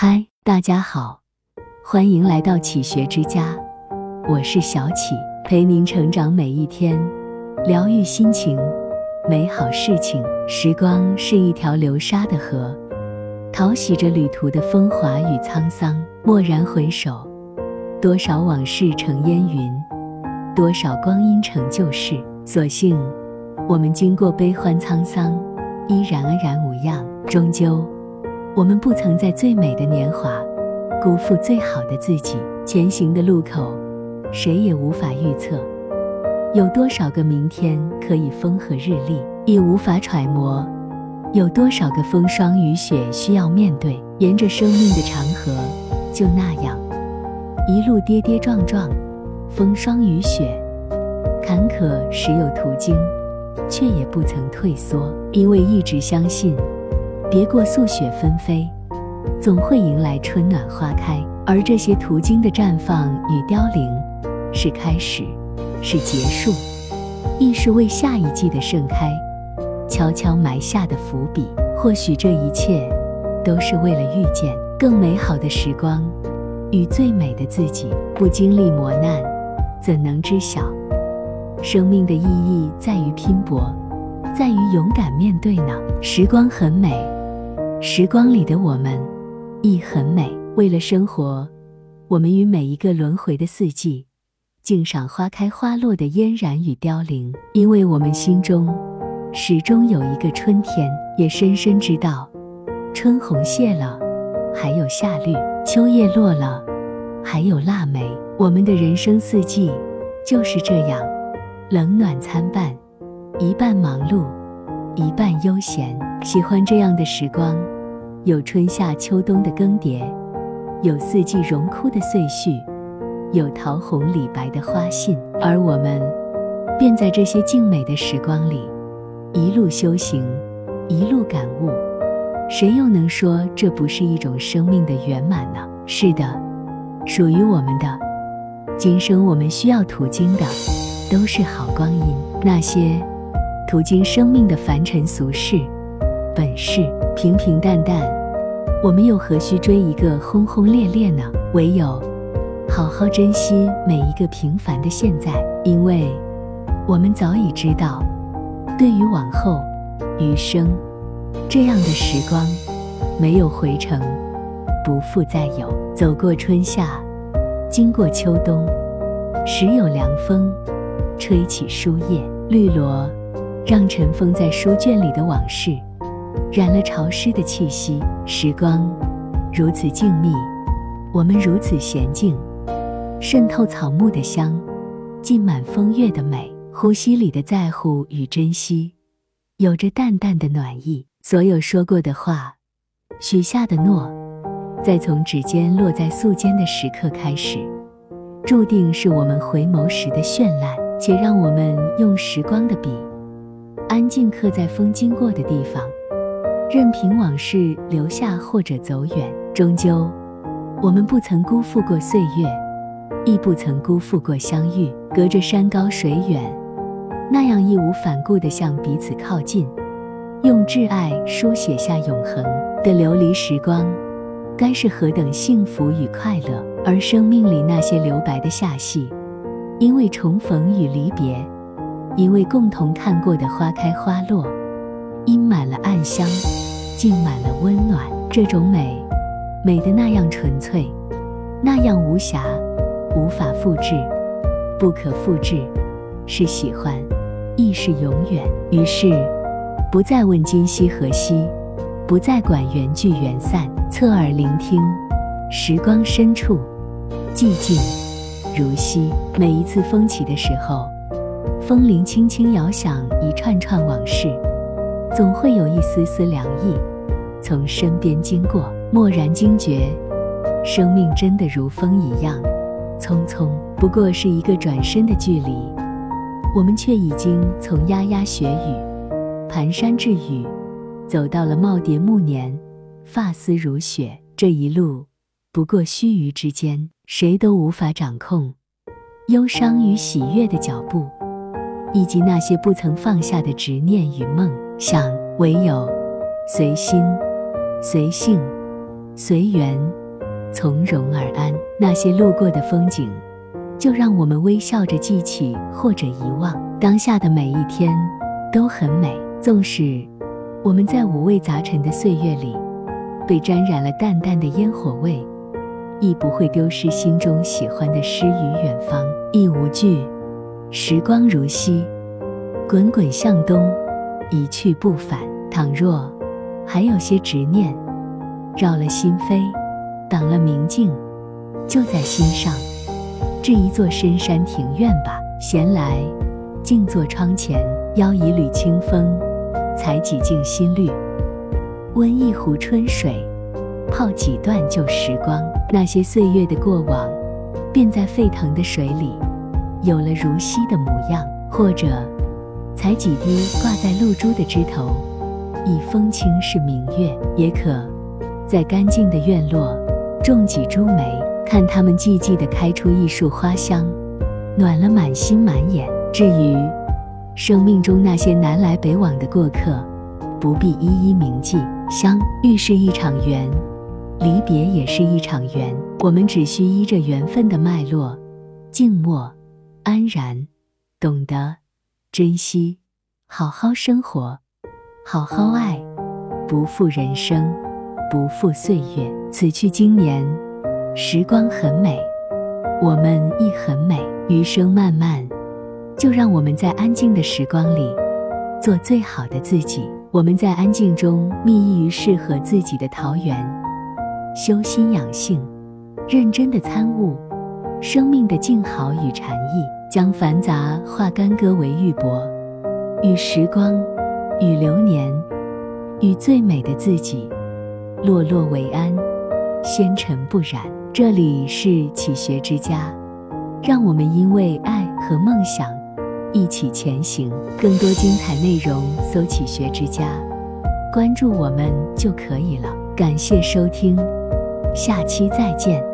嗨，大家好，欢迎来到启学之家，我是小启，陪您成长每一天，疗愈心情，美好事情。时光是一条流沙的河，淘洗着旅途的风华与沧桑。蓦然回首，多少往事成烟云，多少光阴成旧事。所幸，我们经过悲欢沧桑，依然安然无恙。终究。我们不曾在最美的年华辜负最好的自己。前行的路口，谁也无法预测，有多少个明天可以风和日丽，亦无法揣摩有多少个风霜雨雪需要面对。沿着生命的长河，就那样一路跌跌撞撞，风霜雨雪，坎坷时有途经，却也不曾退缩，因为一直相信。别过素雪纷飞，总会迎来春暖花开。而这些途经的绽放与凋零，是开始，是结束，亦是为下一季的盛开悄悄埋下的伏笔。或许这一切，都是为了遇见更美好的时光，与最美的自己。不经历磨难，怎能知晓生命的意义？在于拼搏，在于勇敢面对呢。时光很美。时光里的我们亦很美。为了生活，我们与每一个轮回的四季，静赏花开花落的嫣然与凋零。因为我们心中始终有一个春天，也深深知道，春红谢了，还有夏绿；秋叶落了，还有腊梅。我们的人生四季就是这样，冷暖参半，一半忙碌，一半悠闲。喜欢这样的时光。有春夏秋冬的更迭，有四季荣枯的岁序，有桃红李白的花信，而我们便在这些静美的时光里，一路修行，一路感悟。谁又能说这不是一种生命的圆满呢？是的，属于我们的今生，我们需要途经的都是好光阴。那些途经生命的凡尘俗世，本是平平淡淡。我们又何须追一个轰轰烈烈呢？唯有好好珍惜每一个平凡的现在，因为我们早已知道，对于往后余生这样的时光，没有回程，不复再有。走过春夏，经过秋冬，时有凉风吹起树叶，绿萝让尘封在书卷里的往事。染了潮湿的气息，时光如此静谧，我们如此娴静，渗透草木的香，浸满风月的美，呼吸里的在乎与珍惜，有着淡淡的暖意。所有说过的话，许下的诺，在从指尖落在素笺的时刻开始，注定是我们回眸时的绚烂。且让我们用时光的笔，安静刻在风经过的地方。任凭往事留下或者走远，终究，我们不曾辜负过岁月，亦不曾辜负过相遇。隔着山高水远，那样义无反顾地向彼此靠近，用挚爱书写下永恒的流离时光，该是何等幸福与快乐！而生命里那些留白的夏戏，因为重逢与离别，因为共同看过的花开花落。溢满了暗香，浸满了温暖。这种美，美的那样纯粹，那样无瑕，无法复制，不可复制。是喜欢，亦是永远。于是，不再问今夕何夕，不再管缘聚缘散，侧耳聆听，时光深处，寂静如昔。每一次风起的时候，风铃轻轻摇响一串串往事。总会有一丝丝凉意从身边经过，蓦然惊觉，生命真的如风一样匆匆，不过是一个转身的距离，我们却已经从丫丫雪雨、蹒跚至雨，走到了耄耋暮年、发丝如雪。这一路不过须臾之间，谁都无法掌控忧伤与喜悦的脚步，以及那些不曾放下的执念与梦。想唯有随心、随性、随缘，从容而安。那些路过的风景，就让我们微笑着记起或者遗忘。当下的每一天都很美，纵使我们在五味杂陈的岁月里被沾染了淡淡的烟火味，亦不会丢失心中喜欢的诗与远方。亦无惧，时光如溪，滚滚向东，一去不返。倘若还有些执念，绕了心扉，挡了明镜，就在心上置一座深山庭院吧。闲来，静坐窗前，邀一缕清风，采几茎新绿，温一壶春水，泡几段旧时光。那些岁月的过往，便在沸腾的水里，有了如昔的模样。或者，采几滴挂在露珠的枝头。以风轻是明月，也可在干净的院落种几株梅，看它们寂寂地开出一束花香，暖了满心满眼。至于生命中那些南来北往的过客，不必一一铭记。相遇是一场缘，离别也是一场缘。我们只需依着缘分的脉络，静默、安然，懂得珍惜，好好生活。好好爱，不负人生，不负岁月。此去经年，时光很美，我们亦很美。余生漫漫，就让我们在安静的时光里，做最好的自己。我们在安静中觅一于适合自己的桃源，修心养性，认真的参悟生命的静好与禅意，将繁杂化干戈为玉帛，与时光。与流年，与最美的自己，落落为安，纤尘不染。这里是启学之家，让我们因为爱和梦想一起前行。更多精彩内容，搜“启学之家”，关注我们就可以了。感谢收听，下期再见。